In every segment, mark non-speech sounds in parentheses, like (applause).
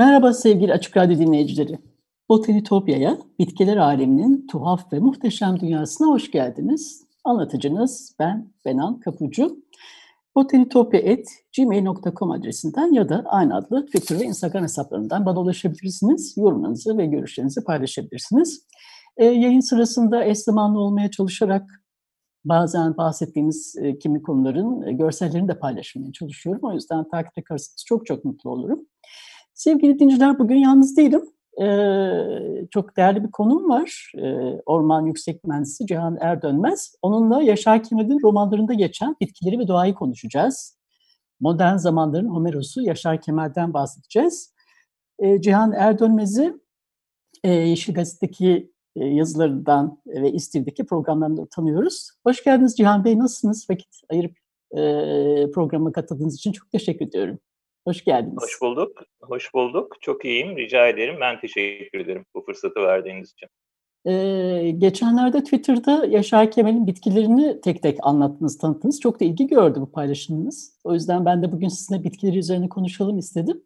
Merhaba sevgili Açık Radyo dinleyicileri. Botanitopya'ya, bitkiler aleminin tuhaf ve muhteşem dünyasına hoş geldiniz. Anlatıcınız ben Benan Kapucu. botanitopya.gmail.com adresinden ya da aynı adlı Twitter ve Instagram hesaplarından bana ulaşabilirsiniz. Yorumlarınızı ve görüşlerinizi paylaşabilirsiniz. Ee, yayın sırasında eş zamanlı olmaya çalışarak bazen bahsettiğimiz e, kimi konuların e, görsellerini de paylaşmaya çalışıyorum. O yüzden takipte kalırsanız çok çok mutlu olurum. Sevgili dinciler bugün yalnız değilim. Ee, çok değerli bir konum var. Ee, Orman Yüksek Mühendisi Cihan Erdönmez. Onunla Yaşar Kemal'in romanlarında geçen bitkileri ve doğayı konuşacağız. Modern zamanların Homeros'u Yaşar Kemal'den bahsedeceğiz. Ee, Cihan Erdönmez'i e, Yeşil Gazete'deki e, yazılarından ve İstiv'deki programlarında tanıyoruz. Hoş geldiniz Cihan Bey. Nasılsınız? Vakit ayırıp e, programa katıldığınız için çok teşekkür ediyorum. Hoş geldiniz. Hoş bulduk. Hoş bulduk. Çok iyiyim. Rica ederim. Ben teşekkür ederim bu fırsatı verdiğiniz için. Ee, geçenlerde Twitter'da Yaşar Kemal'in bitkilerini tek tek anlattınız, tanıttınız. Çok da ilgi gördü bu paylaşımınız. O yüzden ben de bugün sizinle bitkileri üzerine konuşalım istedim.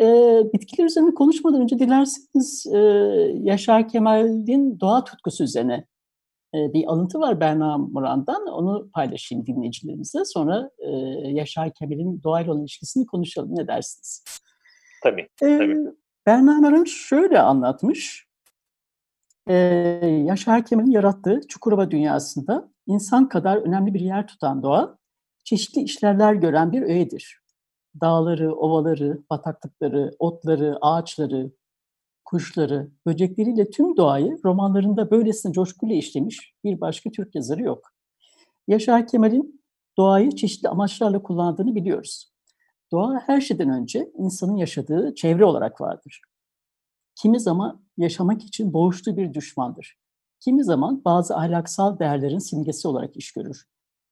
Ee, bitkiler üzerine konuşmadan önce dilerseniz e, Yaşar Kemal'in doğa tutkusu üzerine bir alıntı var Berna Muran'dan. Onu paylaşayım dinleyicilerimize. Sonra e, Yaşar Kemal'in doğayla olan ilişkisini konuşalım. Ne dersiniz? Tabii, ee, tabii. Berna Muran şöyle anlatmış. Ee, Yaşar Kemal'in yarattığı Çukurova dünyasında insan kadar önemli bir yer tutan doğa, çeşitli işlevler gören bir öğedir. Dağları, ovaları, bataklıkları, otları, ağaçları, kuşları, böcekleriyle tüm doğayı romanlarında böylesine coşkuyla işlemiş bir başka Türk yazarı yok. Yaşar Kemal'in doğayı çeşitli amaçlarla kullandığını biliyoruz. Doğa her şeyden önce insanın yaşadığı çevre olarak vardır. Kimi zaman yaşamak için boğuştuğu bir düşmandır. Kimi zaman bazı ahlaksal değerlerin simgesi olarak iş görür.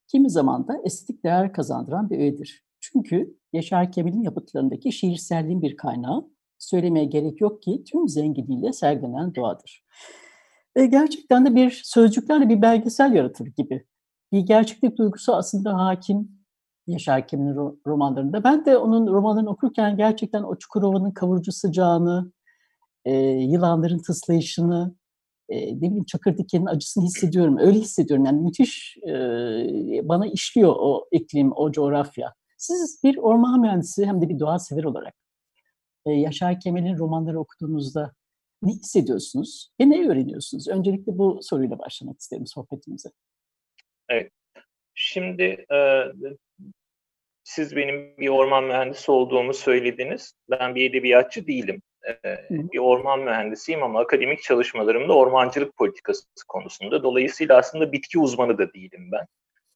Kimi zaman da estetik değer kazandıran bir öğedir. Çünkü Yaşar Kemal'in yapıtlarındaki şiirselliğin bir kaynağı söylemeye gerek yok ki tüm zenginliğiyle sergilenen doğadır. Ve gerçekten de bir sözcüklerle bir belgesel yaratır gibi. Bir gerçeklik duygusu aslında hakim Yaşar Kemal'in romanlarında. Ben de onun romanlarını okurken gerçekten o Çukurova'nın kavurucu sıcağını, e, yılanların tıslayışını, e, ne bileyim çakır dikenin acısını hissediyorum. Öyle hissediyorum. Yani müthiş e, bana işliyor o iklim, o coğrafya. Siz bir orman mühendisi hem de bir doğa sever olarak e, Yaşar Kemal'in romanları okuduğunuzda ne hissediyorsunuz ve ne öğreniyorsunuz? Öncelikle bu soruyla başlamak isterim sohbetimize. Evet. Şimdi e, siz benim bir orman mühendisi olduğumu söylediniz. Ben bir edebiyatçı değilim. E, bir orman mühendisiyim ama akademik çalışmalarımda ormancılık politikası konusunda. Dolayısıyla aslında bitki uzmanı da değilim ben.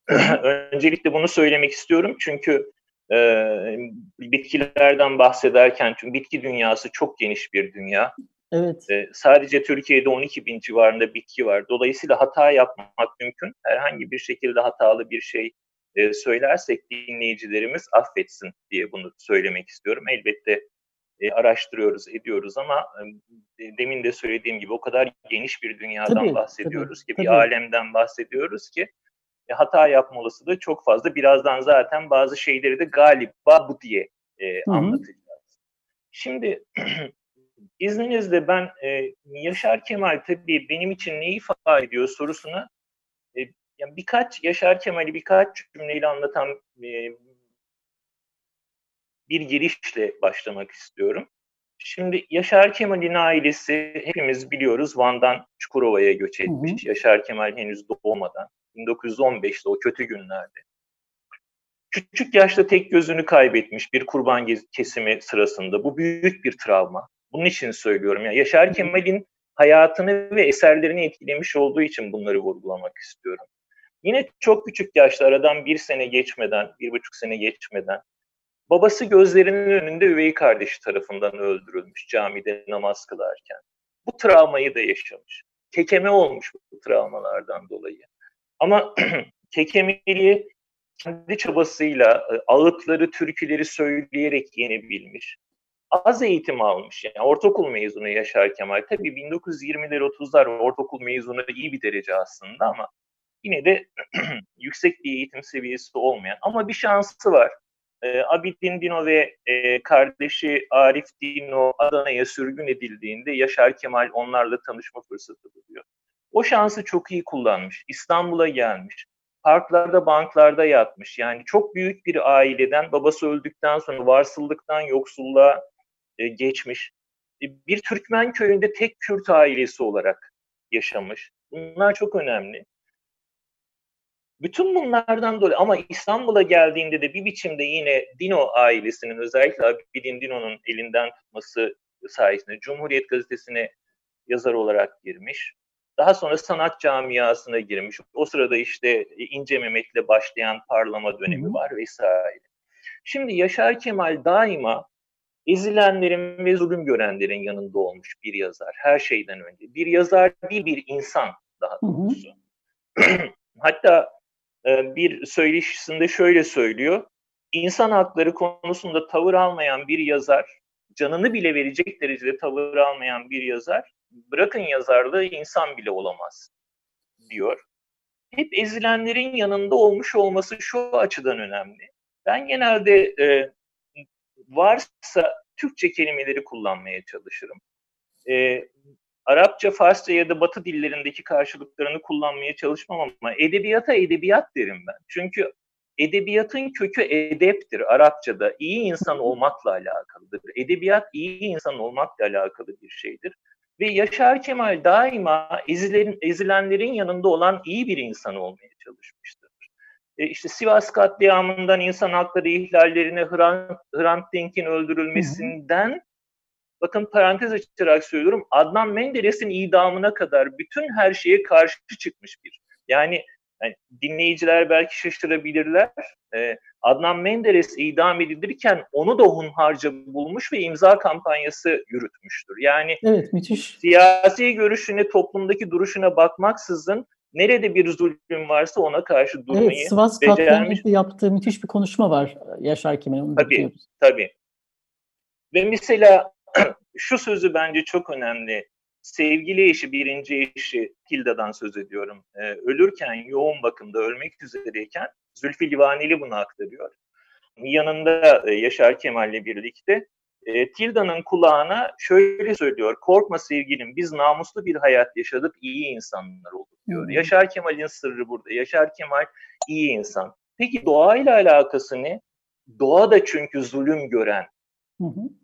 (clears throat) Öncelikle bunu söylemek istiyorum çünkü e, bitkilerden bahsederken çünkü bitki dünyası çok geniş bir dünya. Evet. E, sadece Türkiye'de 12 bin civarında bitki var. Dolayısıyla hata yapmak mümkün. Herhangi bir şekilde hatalı bir şey e, söylersek dinleyicilerimiz affetsin diye bunu söylemek istiyorum. Elbette e, araştırıyoruz, ediyoruz ama e, demin de söylediğim gibi o kadar geniş bir dünyadan tabii, bahsediyoruz tabii, ki, tabii. bir alemden bahsediyoruz ki e, hata yapma olasılığı çok fazla. Birazdan zaten bazı şeyleri de galiba bu diye e, anlatacağız. Şimdi (clears throat) izninizle ben e, Yaşar Kemal tabii benim için neyi ifade ediyor sorusuna e, yani birkaç Yaşar Kemal'i birkaç cümleyle anlatan e, bir girişle başlamak istiyorum. Şimdi Yaşar Kemal'in ailesi hepimiz biliyoruz Van'dan Çukurova'ya göç etmiş. Hı hı. Yaşar Kemal henüz doğmadan. 1915'te o kötü günlerde. Küçük yaşta tek gözünü kaybetmiş bir kurban kesimi sırasında. Bu büyük bir travma. Bunun için söylüyorum. Yani Yaşar Kemal'in hayatını ve eserlerini etkilemiş olduğu için bunları vurgulamak istiyorum. Yine çok küçük yaşta aradan bir sene geçmeden, bir buçuk sene geçmeden babası gözlerinin önünde üvey kardeşi tarafından öldürülmüş camide namaz kılarken. Bu travmayı da yaşamış. Kekeme olmuş bu travmalardan dolayı. Ama (clears throat) kekemeliği kendi çabasıyla e, ağıtları, türküleri söyleyerek yenebilmiş. Az eğitim almış. Yani ortaokul mezunu Yaşar Kemal. Tabii 1920'ler 30'lar ortaokul mezunu iyi bir derece aslında ama yine de (clears throat) yüksek bir eğitim seviyesi olmayan ama bir şansı var. E, Abidin Dino ve e, kardeşi Arif Dino Adana'ya sürgün edildiğinde Yaşar Kemal onlarla tanışma fırsatı buluyor. O şansı çok iyi kullanmış. İstanbul'a gelmiş. Parklarda, banklarda yatmış. Yani çok büyük bir aileden babası öldükten sonra varsıllıktan yoksulluğa e, geçmiş. E, bir Türkmen köyünde tek Kürt ailesi olarak yaşamış. Bunlar çok önemli. Bütün bunlardan dolayı ama İstanbul'a geldiğinde de bir biçimde yine Dino ailesinin özellikle Abidin Dino'nun elinden tutması sayesinde Cumhuriyet Gazetesi'ne yazar olarak girmiş. Daha sonra sanat camiasına girmiş. O sırada işte İnce Mehmet'le başlayan parlama dönemi var vesaire. Şimdi Yaşar Kemal daima ezilenlerin ve zulüm görenlerin yanında olmuş bir yazar her şeyden önce. Bir yazar değil bir insan daha doğrusu. (clears throat) Hatta e, bir söyleşisinde şöyle söylüyor. İnsan hakları konusunda tavır almayan bir yazar, canını bile verecek derecede tavır almayan bir yazar, bırakın yazarlığı insan bile olamaz diyor. Hep ezilenlerin yanında olmuş olması şu açıdan önemli. Ben genelde e, varsa Türkçe kelimeleri kullanmaya çalışırım. E, Arapça, Farsça ya da Batı dillerindeki karşılıklarını kullanmaya çalışmam ama edebiyata edebiyat derim ben. Çünkü edebiyatın kökü edeptir Arapçada. İyi insan olmakla alakalıdır. Edebiyat iyi insan olmakla alakalı bir şeydir. Ve Yaşar Kemal daima ezilerin, ezilenlerin yanında olan iyi bir insan olmaya çalışmıştır. E işte Sivas katliamından insan hakları ihlallerine Hrant, Hrant Dink'in öldürülmesinden bakın parantez açarak söylüyorum Adnan Menderes'in idamına kadar bütün her şeye karşı çıkmış bir. Yani, yani dinleyiciler belki şaşırabilirler. Ee, Adnan Menderes idam edilirken onu da hunharca bulmuş ve imza kampanyası yürütmüştür. Yani evet, müthiş. siyasi görüşüne, toplumdaki duruşuna bakmaksızın nerede bir zulüm varsa ona karşı durmayı Evet, Sivas katliamında yaptığı müthiş bir konuşma var Yaşar Kemal'in. Tabii, tabii. Ve mesela şu sözü bence çok önemli. Sevgili eşi, birinci eşi Hilda'dan söz ediyorum. Ee, ölürken, yoğun bakımda ölmek üzereyken Zülfü Livaneli bunu aktarıyor. Yanında e, Yaşar Kemal'le birlikte e, Tilda'nın kulağına şöyle söylüyor. Korkma sevgilim biz namuslu bir hayat yaşadık, iyi insanlar olduk diyor. Hmm. Yaşar Kemal'in sırrı burada. Yaşar Kemal iyi insan. Peki doğayla alakası ne? Doğa da çünkü zulüm gören, hı hı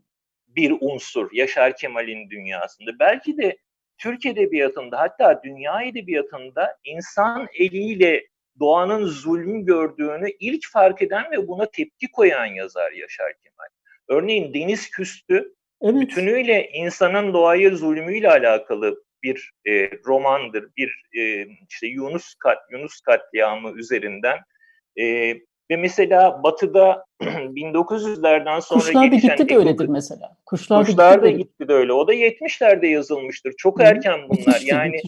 bir unsur Yaşar Kemal'in dünyasında. Belki de Türk edebiyatında hatta dünya edebiyatında insan eliyle doğanın zulüm gördüğünü ilk fark eden ve buna tepki koyan yazar Yaşar Kemal. Örneğin Deniz Küstü evet. bütünüyle insanın doğaya zulmüyle alakalı bir e, romandır. Bir e, işte Yunus kat Yunus katliamı üzerinden e, ve mesela Batı'da (clears throat) 1900'lerden sonra Kuşlar da gitti de öyledir mesela. Kuşlar, Kuşlar da gitti de öyle. O da 70'lerde yazılmıştır. Çok erken bunlar. Müthişti, yani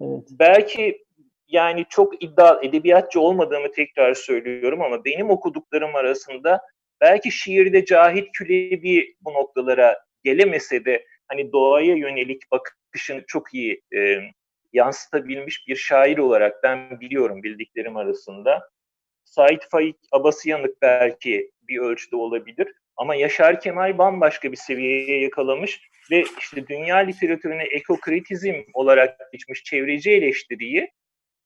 evet. belki yani çok iddia edebiyatçı olmadığımı tekrar söylüyorum ama benim okuduklarım arasında belki şiirde Cahit Külebi bu noktalara gelemese de hani doğaya yönelik bakışını çok iyi e, yansıtabilmiş bir şair olarak ben biliyorum bildiklerim arasında. Sait Faik Abasıyanık belki bir ölçüde olabilir. Ama Yaşar Kemal bambaşka bir seviyeye yakalamış ve işte dünya literatürüne ekokritizm olarak geçmiş çevreci eleştiriyi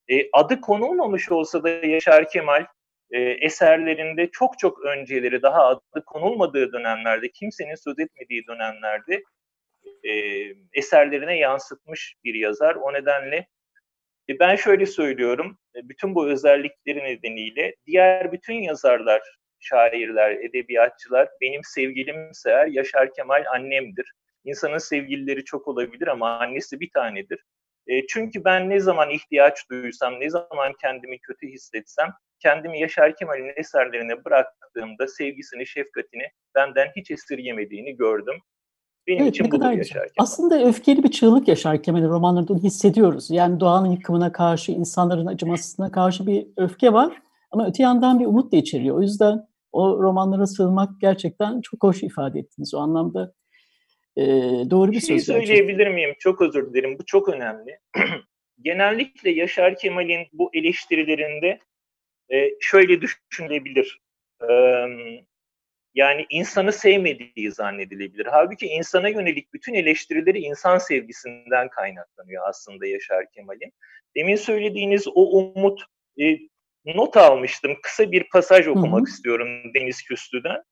e, adı konulmamış olsa da Yaşar Kemal e, eserlerinde çok çok önceleri daha adı konulmadığı dönemlerde kimsenin söz etmediği dönemlerde e, eserlerine yansıtmış bir yazar. O nedenle e, ben şöyle söylüyorum, e, bütün bu özellikleri nedeniyle diğer bütün yazarlar, şairler, edebiyatçılar benim sevgilimse eğer Yaşar Kemal annemdir. İnsanın sevgilileri çok olabilir ama annesi bir tanedir. E, çünkü ben ne zaman ihtiyaç duysam, ne zaman kendimi kötü hissetsem, kendimi Yaşar Kemal'in eserlerine bıraktığımda sevgisini, şefkatini benden hiç esirgemediğini gördüm. Benim evet, için ne kadar Yaşar Kemal. Aslında öfkeli bir çığlık Yaşar Kemal'in romanlarında hissediyoruz. Yani doğanın yıkımına karşı, insanların acımasına karşı bir öfke var. Ama öte yandan bir umut da içeriyor. O yüzden o romanlara sığınmak gerçekten çok hoş ifade ettiniz. O anlamda e, doğru bir, şey söz. söyleyebilir miyim? Çok özür dilerim. Bu çok önemli. (clears throat) Genellikle Yaşar Kemal'in bu eleştirilerinde e, şöyle düşünülebilir. E, yani insanı sevmediği zannedilebilir. Halbuki insana yönelik bütün eleştirileri insan sevgisinden kaynaklanıyor aslında Yaşar Kemal'in. Demin söylediğiniz o umut, e, not almıştım. Kısa bir pasaj okumak Hı-hı. istiyorum Deniz Küstü'den.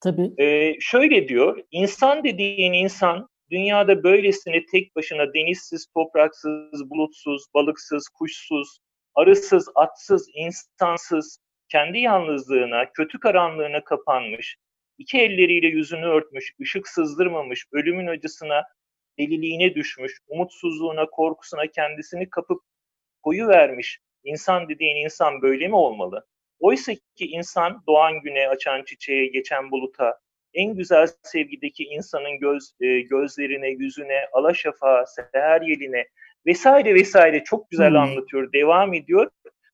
Tabii. Ee, şöyle diyor, insan dediğin insan dünyada böylesine tek başına denizsiz, topraksız, bulutsuz, balıksız, kuşsuz, arısız, atsız, insansız, kendi yalnızlığına, kötü karanlığına kapanmış, iki elleriyle yüzünü örtmüş, ışık sızdırmamış, ölümün acısına, deliliğine düşmüş, umutsuzluğuna, korkusuna kendisini kapıp koyu vermiş. İnsan dediğin insan böyle mi olmalı? Oysa ki insan doğan güne, açan çiçeğe, geçen buluta, en güzel sevgideki insanın göz e, gözlerine, yüzüne, alaşafağa, seher yeline vesaire vesaire çok güzel hmm. anlatıyor, devam ediyor.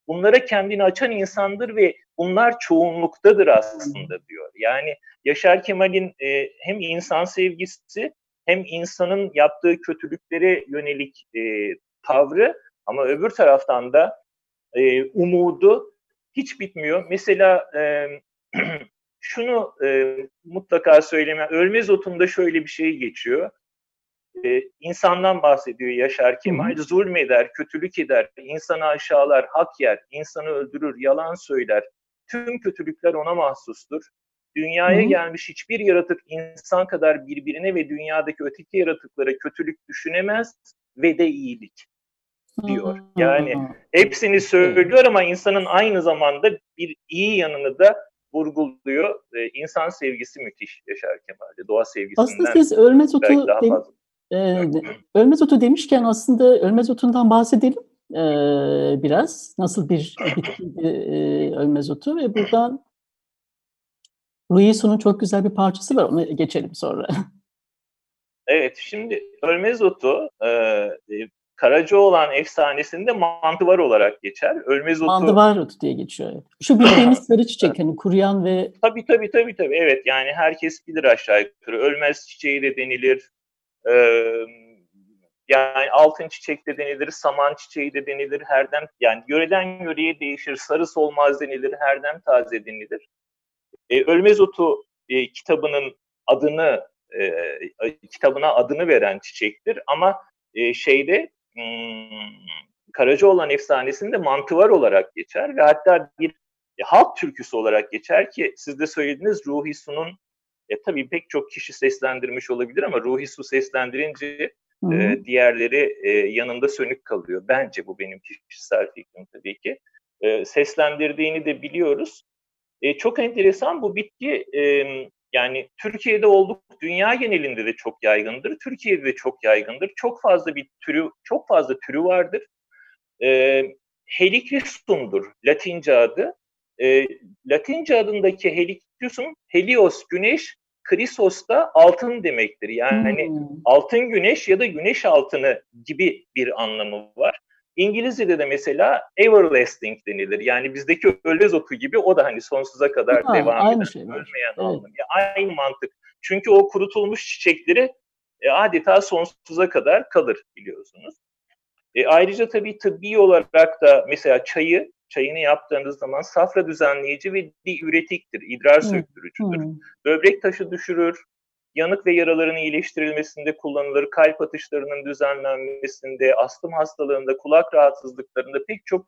Bunlara kendini açan insandır ve bunlar çoğunluktadır aslında diyor. Yani Yaşar Kemal'in e, hem insan sevgisi hem insanın yaptığı kötülüklere yönelik e, tavrı ama öbür taraftan da e, umudu hiç bitmiyor. Mesela e, (clears throat) şunu e, mutlaka söyleme, Ölmez Otum'da şöyle bir şey geçiyor. E, insandan bahsediyor Yaşar Kemal. Hı. Zulmeder, kötülük eder, insanı aşağılar, hak yer, insanı öldürür, yalan söyler. Tüm kötülükler ona mahsustur. Dünyaya hı hı. gelmiş hiçbir yaratık insan kadar birbirine ve dünyadaki öteki yaratıklara kötülük düşünemez ve de iyilik diyor. Yani hepsini söylüyor ama insanın aynı zamanda bir iyi yanını da vurguluyor. Ee, insan sevgisi müthiş Yaşar Kemal'de. Doğa sevgisinden aslında siz Ölmez Otu, dem, e, Ölmez Otu demişken aslında Ölmez Otu'ndan bahsedelim e, biraz. Nasıl bir bitkiydi e, Ölmez Otu ve buradan Ruizu'nun çok güzel bir parçası var. Onu geçelim sonra. Evet, şimdi Ölmez Otu e, Karacaoğlan efsanesinde mantıvar olarak geçer. Ölmez otu. Mantıvar otu diye geçiyor. Şu bildiğimiz sarı çiçek hani kuruyan ve... Tabii tabii tabii tabii evet yani herkes bilir aşağı yukarı. Ölmez çiçeği de denilir. Ee, yani altın çiçek de denilir, saman çiçeği de denilir. Herden yani yöreden yöreye değişir. Sarı solmaz denilir, herden taze denilir. Ee, Ölmez otu e, kitabının adını e, kitabına adını veren çiçektir ama e, şeyde hmm, Karacaoğlan efsanesinde mantıvar olarak geçer ve hatta bir e, halk türküsü olarak geçer ki siz de söylediğiniz Ruhi Su'nun e, tabii pek çok kişi seslendirmiş olabilir ama Ruhi Su seslendirince e, diğerleri e, yanında sönük kalıyor. Bence bu benim kişisel fikrim tabii ki. E, seslendirdiğini de biliyoruz. E, çok enteresan bu bitki e, yani Türkiye'de olduk, dünya genelinde de çok yaygındır. Türkiye'de de çok yaygındır. Çok fazla bir türü, çok fazla türü vardır. E, Helichrysum'dur Latince adı. E, Latince adındaki Helichrysum, Helios güneş, Krisos da altın demektir. Yani hani hmm. altın güneş ya da güneş altını gibi bir anlamı var. İngilizce'de de mesela everlasting denilir. Yani bizdeki ölmez oku gibi o da hani sonsuza kadar ha, devam eden, şey ölmeyen evet. anlamı. Yani aynı mantık. Çünkü o kurutulmuş çiçekleri e, adeta sonsuza kadar kalır biliyorsunuz. E, ayrıca tabii tıbbi olarak da mesela çayı, çayını yaptığınız zaman safra düzenleyici ve diüretiktir, idrar söktürücüdür. Hmm. Böbrek taşı düşürür, yanık ve yaraların iyileştirilmesinde kullanılır, kalp atışlarının düzenlenmesinde, astım hastalığında, kulak rahatsızlıklarında pek çok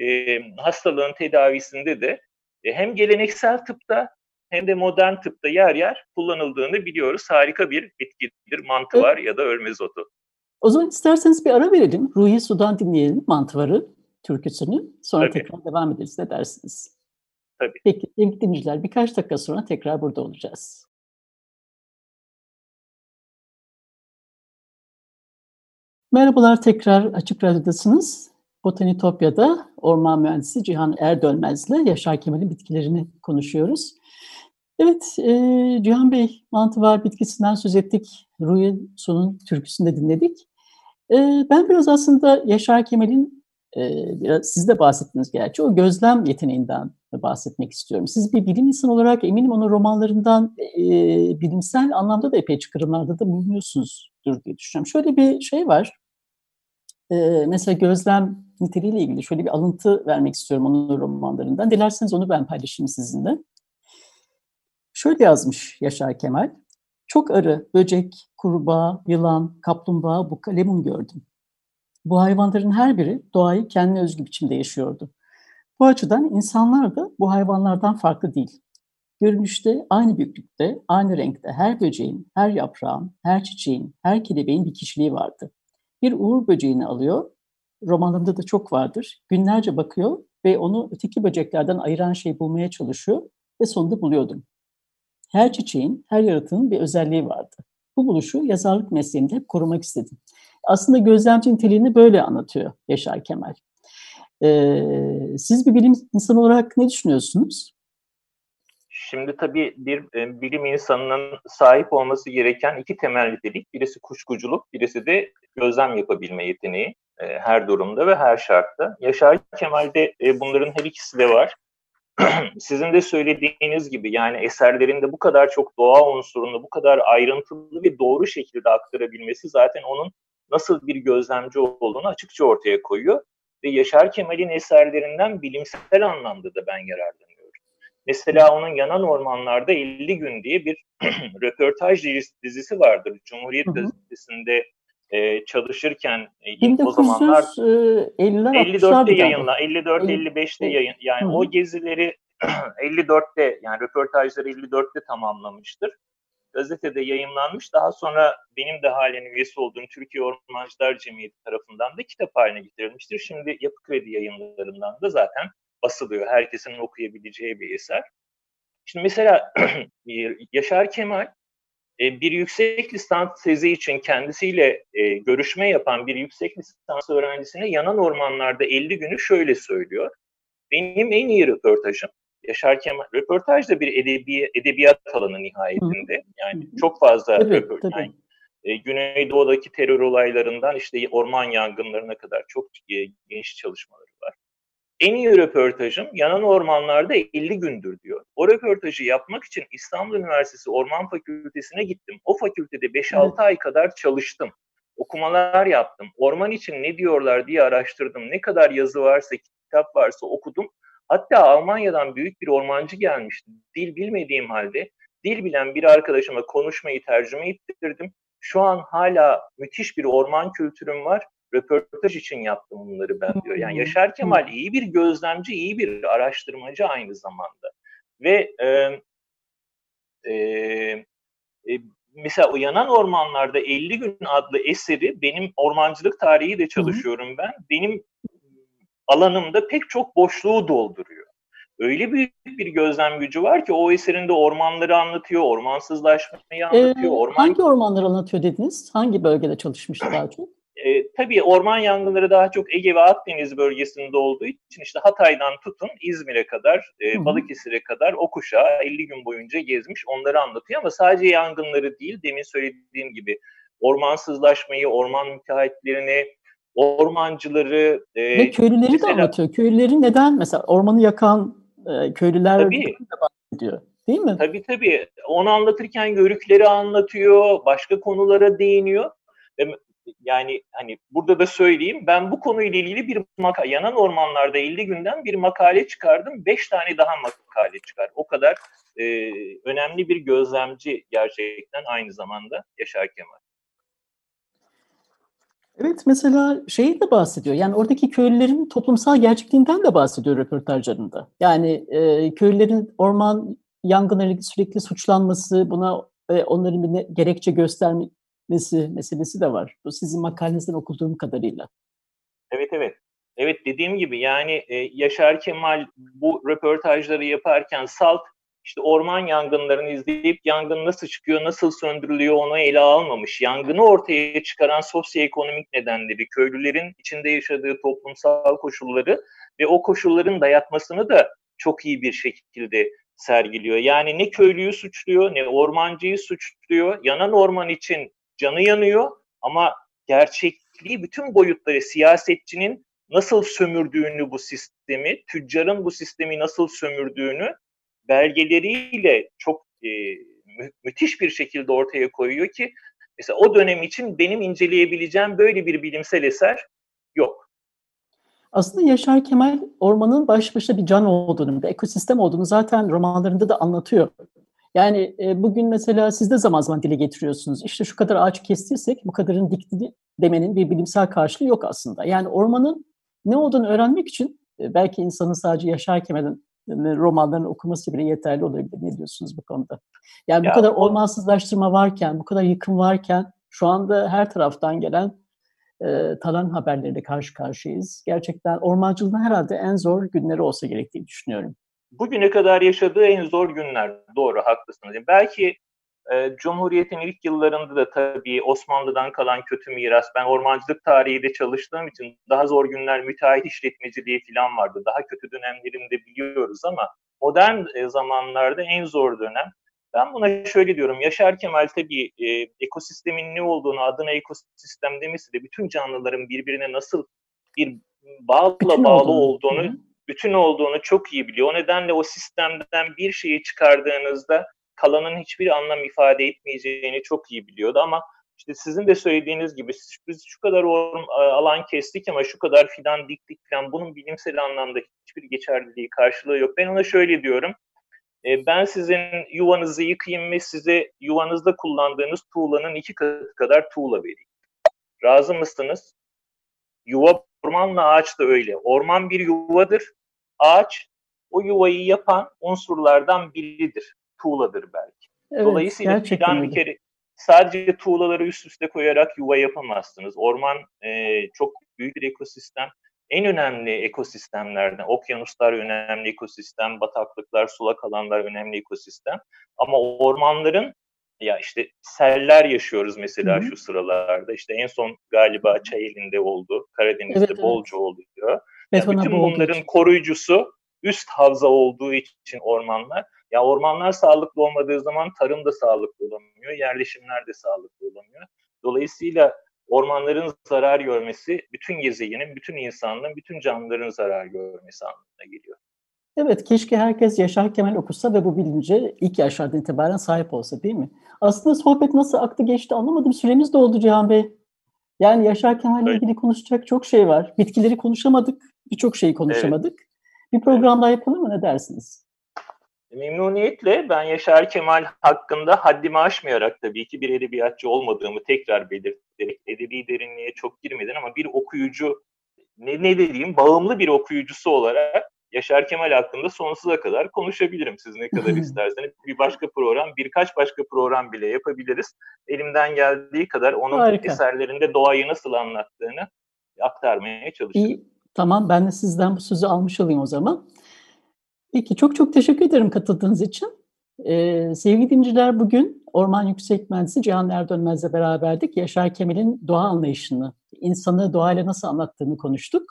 e, hastalığın tedavisinde de e, hem geleneksel tıpta hem de modern tıpta yer yer kullanıldığını biliyoruz. Harika bir bitkidir mantıvar evet. ya da ölmez otu. O zaman isterseniz bir ara verelim. Ruhi Sudan dinleyelim mantıvarı türküsünü. Sonra Tabii. tekrar devam ederiz. Ne dersiniz? Tabii. Peki dinleyiciler birkaç dakika sonra tekrar burada olacağız. Merhabalar tekrar Açık Radyo'dasınız. Botanitopya'da orman mühendisi Cihan Erdönmez'le Yaşar Kemal'in bitkilerini konuşuyoruz. Evet, e, Cihan Bey, mantıvar bitkisinden söz ettik. Ruhi Su'nun türküsünü de dinledik. E, ben biraz aslında Yaşar Kemal'in, e, biraz siz de bahsettiniz gerçi, o gözlem yeteneğinden bahsetmek istiyorum. Siz bir bilim insanı olarak eminim onun romanlarından e, bilimsel anlamda da epey çıkarımlarda da bulunuyorsunuzdur diye düşünüyorum. Şöyle bir şey var, mesela gözlem niteliğiyle ilgili şöyle bir alıntı vermek istiyorum onun romanlarından. Dilerseniz onu ben paylaşayım sizinle. Şöyle yazmış Yaşar Kemal. Çok arı, böcek, kurbağa, yılan, kaplumbağa, bu kalemun gördüm. Bu hayvanların her biri doğayı kendine özgü biçimde yaşıyordu. Bu açıdan insanlar da bu hayvanlardan farklı değil. Görünüşte aynı büyüklükte, aynı renkte her böceğin, her yaprağın, her çiçeğin, her kelebeğin bir kişiliği vardı. Bir uğur böceğini alıyor, romanımda da çok vardır, günlerce bakıyor ve onu öteki böceklerden ayıran şey bulmaya çalışıyor ve sonunda buluyordum. Her çiçeğin, her yaratığın bir özelliği vardı. Bu buluşu yazarlık mesleğimde hep korumak istedim. Aslında gözlemci niteliğini böyle anlatıyor Yaşar Kemal. Ee, siz bir bilim insanı olarak ne düşünüyorsunuz? Şimdi tabii bir e, bilim insanının sahip olması gereken iki temel nitelik. Birisi kuşkuculuk, birisi de gözlem yapabilme yeteneği e, her durumda ve her şartta. Yaşar Kemal'de e, bunların her ikisi de var. (clears throat) Sizin de söylediğiniz gibi yani eserlerinde bu kadar çok doğa unsurunu bu kadar ayrıntılı ve doğru şekilde aktarabilmesi zaten onun nasıl bir gözlemci olduğunu açıkça ortaya koyuyor. Ve Yaşar Kemal'in eserlerinden bilimsel anlamda da ben yararlanıyorum. Mesela onun Yanan Ormanlarda 50 Gün diye bir (clears throat) röportaj dizisi vardır. Cumhuriyet Gazetesi'nde e, çalışırken e, o zamanlar 54'te yayınla 54-55'te yayın yani Hı-hı. o gezileri (clears throat) 54'te yani röportajları 54'te tamamlamıştır. Gazetede yayınlanmış. Daha sonra benim de halen üyesi olduğum Türkiye Ormancılar Cemiyeti tarafından da kitap haline getirilmiştir. Şimdi Yapı Kredi yayınlarından da zaten basılıyor. Herkesin okuyabileceği bir eser. Şimdi mesela (clears throat) Yaşar Kemal e, bir yüksek lisans tezi için kendisiyle e, görüşme yapan bir yüksek lisans öğrencisine yanan ormanlarda 50 günü şöyle söylüyor. Benim en iyi röportajım Yaşar Kemal röportaj da bir edebi, edebiyat alanı nihayetinde. Yani çok fazla tabii, röportaj. Tabii. Yani, e, Güneydoğu'daki terör olaylarından işte orman yangınlarına kadar çok e, geniş çalışmaları var. En iyi röportajım yanan ormanlarda 50 gündür diyor. O röportajı yapmak için İstanbul Üniversitesi Orman Fakültesine gittim. O fakültede 5-6 evet. ay kadar çalıştım. Okumalar yaptım. Orman için ne diyorlar diye araştırdım. Ne kadar yazı varsa, kitap varsa okudum. Hatta Almanya'dan büyük bir ormancı gelmişti. Dil bilmediğim halde dil bilen bir arkadaşıma konuşmayı tercüme ettirdim. Şu an hala müthiş bir orman kültürüm var röportaj için yaptım bunları ben diyor. Yani Yaşar Kemal iyi bir gözlemci, iyi bir araştırmacı aynı zamanda. Ve e, e, e, mesela o yanan ormanlarda 50 gün adlı eseri benim ormancılık tarihi de çalışıyorum ben. Benim alanımda pek çok boşluğu dolduruyor. Öyle büyük bir gözlem gücü var ki o eserinde ormanları anlatıyor, ormansızlaşmayı anlatıyor. Ee, orman... Hangi ormanları anlatıyor dediniz? Hangi bölgede çalışmıştı daha çok? E, tabii orman yangınları daha çok Ege ve Akdeniz bölgesinde olduğu için işte Hatay'dan tutun İzmir'e kadar, e, Balıkesir'e kadar o kuşağı 50 gün boyunca gezmiş, onları anlatıyor ama sadece yangınları değil, demin söylediğim gibi ormansızlaşmayı, orman müteahhitlerini, ormancıları... E, ve köylüleri mesela, de anlatıyor. Köylüleri neden mesela ormanı yakan e, köylüler tabii, de bahsediyor. Değil mi? Tabii tabii. Onu anlatırken yörükleri anlatıyor, başka konulara değiniyor. Ve yani hani burada da söyleyeyim ben bu konuyla ilgili bir makale yanan ormanlarda 50 günden bir makale çıkardım. 5 tane daha makale çıkar. O kadar e, önemli bir gözlemci gerçekten aynı zamanda Yaşar Kemal. Evet mesela şeyi de bahsediyor. Yani oradaki köylülerin toplumsal gerçekliğinden de bahsediyor röportajlarında. Yani e, köylülerin orman yangınları sürekli suçlanması, buna e, onların bir ne, gerekçe gösterme, etmesi meselesi de var. Bu sizin makalenizden okuduğum kadarıyla. Evet evet. Evet dediğim gibi yani e, Yaşar Kemal bu röportajları yaparken salt işte orman yangınlarını izleyip yangın nasıl çıkıyor, nasıl söndürülüyor onu ele almamış. Yangını ortaya çıkaran sosyoekonomik nedenleri, köylülerin içinde yaşadığı toplumsal koşulları ve o koşulların dayatmasını da çok iyi bir şekilde sergiliyor. Yani ne köylüyü suçluyor, ne ormancıyı suçluyor. Yanan orman için canı yanıyor ama gerçekliği bütün boyutları siyasetçinin nasıl sömürdüğünü bu sistemi, tüccarın bu sistemi nasıl sömürdüğünü belgeleriyle çok e, mü- müthiş bir şekilde ortaya koyuyor ki mesela o dönem için benim inceleyebileceğim böyle bir bilimsel eser yok. Aslında Yaşar Kemal ormanın baş başa bir can olduğunu, bir ekosistem olduğunu zaten romanlarında da anlatıyor. Yani e, bugün mesela siz de zaman zaman dile getiriyorsunuz. İşte şu kadar ağaç kestiysek bu kadarın dikti demenin bir bilimsel karşılığı yok aslında. Yani ormanın ne olduğunu öğrenmek için e, belki insanın sadece Yaşar Kemal'in romanlarını okuması bile yeterli olabilir. Ne diyorsunuz bu konuda? Yani ya, bu kadar ormansızlaştırma varken, bu kadar yıkım varken şu anda her taraftan gelen e, talan haberleriyle karşı karşıyayız. Gerçekten ormancılığın herhalde en zor günleri olsa gerektiğini düşünüyorum. Bugüne kadar yaşadığı en zor günler. Doğru, haklısınız. Yani belki e, Cumhuriyet'in ilk yıllarında da tabii Osmanlı'dan kalan kötü miras. Ben ormancılık tarihiyle çalıştığım için daha zor günler müteahhit işletmeciliği falan vardı. Daha kötü dönemlerini de biliyoruz ama modern e, zamanlarda en zor dönem. Ben buna şöyle diyorum. Yaşar Kemal tabii e, ekosistemin ne olduğunu, adına ekosistem demesi de bütün canlıların birbirine nasıl bir bağla bütün bağlı olduğunu, olduğunu bütün olduğunu çok iyi biliyor. O nedenle o sistemden bir şeyi çıkardığınızda kalanın hiçbir anlam ifade etmeyeceğini çok iyi biliyordu ama işte sizin de söylediğiniz gibi biz şu kadar alan kestik ama şu kadar fidan diktik falan bunun bilimsel anlamda hiçbir geçerliliği karşılığı yok. Ben ona şöyle diyorum. E, ben sizin yuvanızı yıkayayım ve size yuvanızda kullandığınız tuğlanın iki katı kadar tuğla vereyim. Razı mısınız? Yuva ormanla ağaç da öyle. Orman bir yuvadır. Ağaç o yuvayı yapan unsurlardan biridir tuğladır belki. Evet, Dolayısıyla fidan bir kere sadece tuğlaları üst üste koyarak yuva yapamazsınız. Orman e, çok büyük bir ekosistem. En önemli ekosistemlerden, okyanuslar önemli ekosistem, bataklıklar, sulak alanlar önemli ekosistem. Ama ormanların ya işte seller yaşıyoruz mesela Hı-hı. şu sıralarda. İşte en son galiba Çayeli'nde oldu, Karadeniz'de evet, bolca evet. oluyor. Yani bütün bunların koruyucusu üst havza olduğu için ormanlar ya ormanlar sağlıklı olmadığı zaman tarım da sağlıklı olamıyor, yerleşimler de sağlıklı olamıyor. Dolayısıyla ormanların zarar görmesi bütün gezegenin, bütün insanlığın, bütün canlıların zarar görmesi anlamına geliyor. Evet, keşke herkes Yaşar Kemal okusa ve bu bilince ilk yaşlardan itibaren sahip olsa değil mi? Aslında sohbet nasıl aktı geçti anlamadım. Süremiz de oldu Cihan Bey. Yani Yaşar Kemal ile ilgili konuşacak çok şey var. Bitkileri konuşamadık, birçok şeyi konuşamadık. Evet. Bir program daha yapalım mı ne dersiniz? Memnuniyetle ben Yaşar Kemal hakkında haddimi aşmayarak tabii ki bir edebiyatçı olmadığımı tekrar belirterek edebi derinliğe çok girmeden ama bir okuyucu ne, ne dediğim bağımlı bir okuyucusu olarak Yaşar Kemal hakkında sonsuza kadar konuşabilirim siz ne kadar (laughs) isterseniz. Bir başka program, birkaç başka program bile yapabiliriz. Elimden geldiği kadar onun Harika. eserlerinde doğayı nasıl anlattığını aktarmaya çalışırım. İyi, tamam ben de sizden bu sözü almış olayım o zaman. Peki çok çok teşekkür ederim katıldığınız için. Ee, sevgili dinleyiciler bugün Orman Yüksek Mühendisi Cihan Erdönmez'le beraberdik. Yaşar Kemal'in doğa anlayışını, insanı doğayla nasıl anlattığını konuştuk.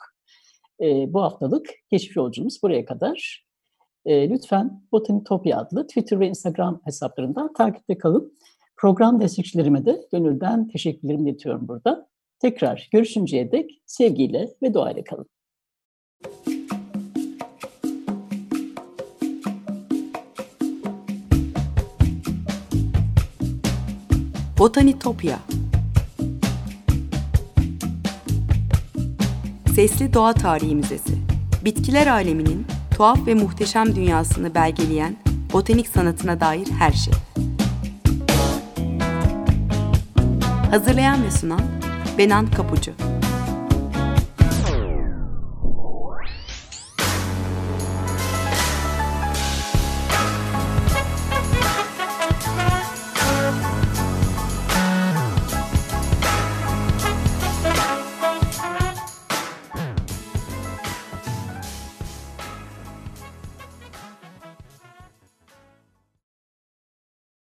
Ee, bu haftalık keşif yolculuğumuz buraya kadar. Ee, lütfen Botanitopya adlı Twitter ve Instagram hesaplarından takipte kalın. Program destekçilerime de gönülden teşekkürlerimi iletiyorum burada. Tekrar görüşünceye dek sevgiyle ve doğayla kalın. Botanitopya Sesli Doğa Tarihi Müzesi Bitkiler aleminin tuhaf ve muhteşem dünyasını belgeleyen botanik sanatına dair her şey. Hazırlayan ve sunan Benan Kapucu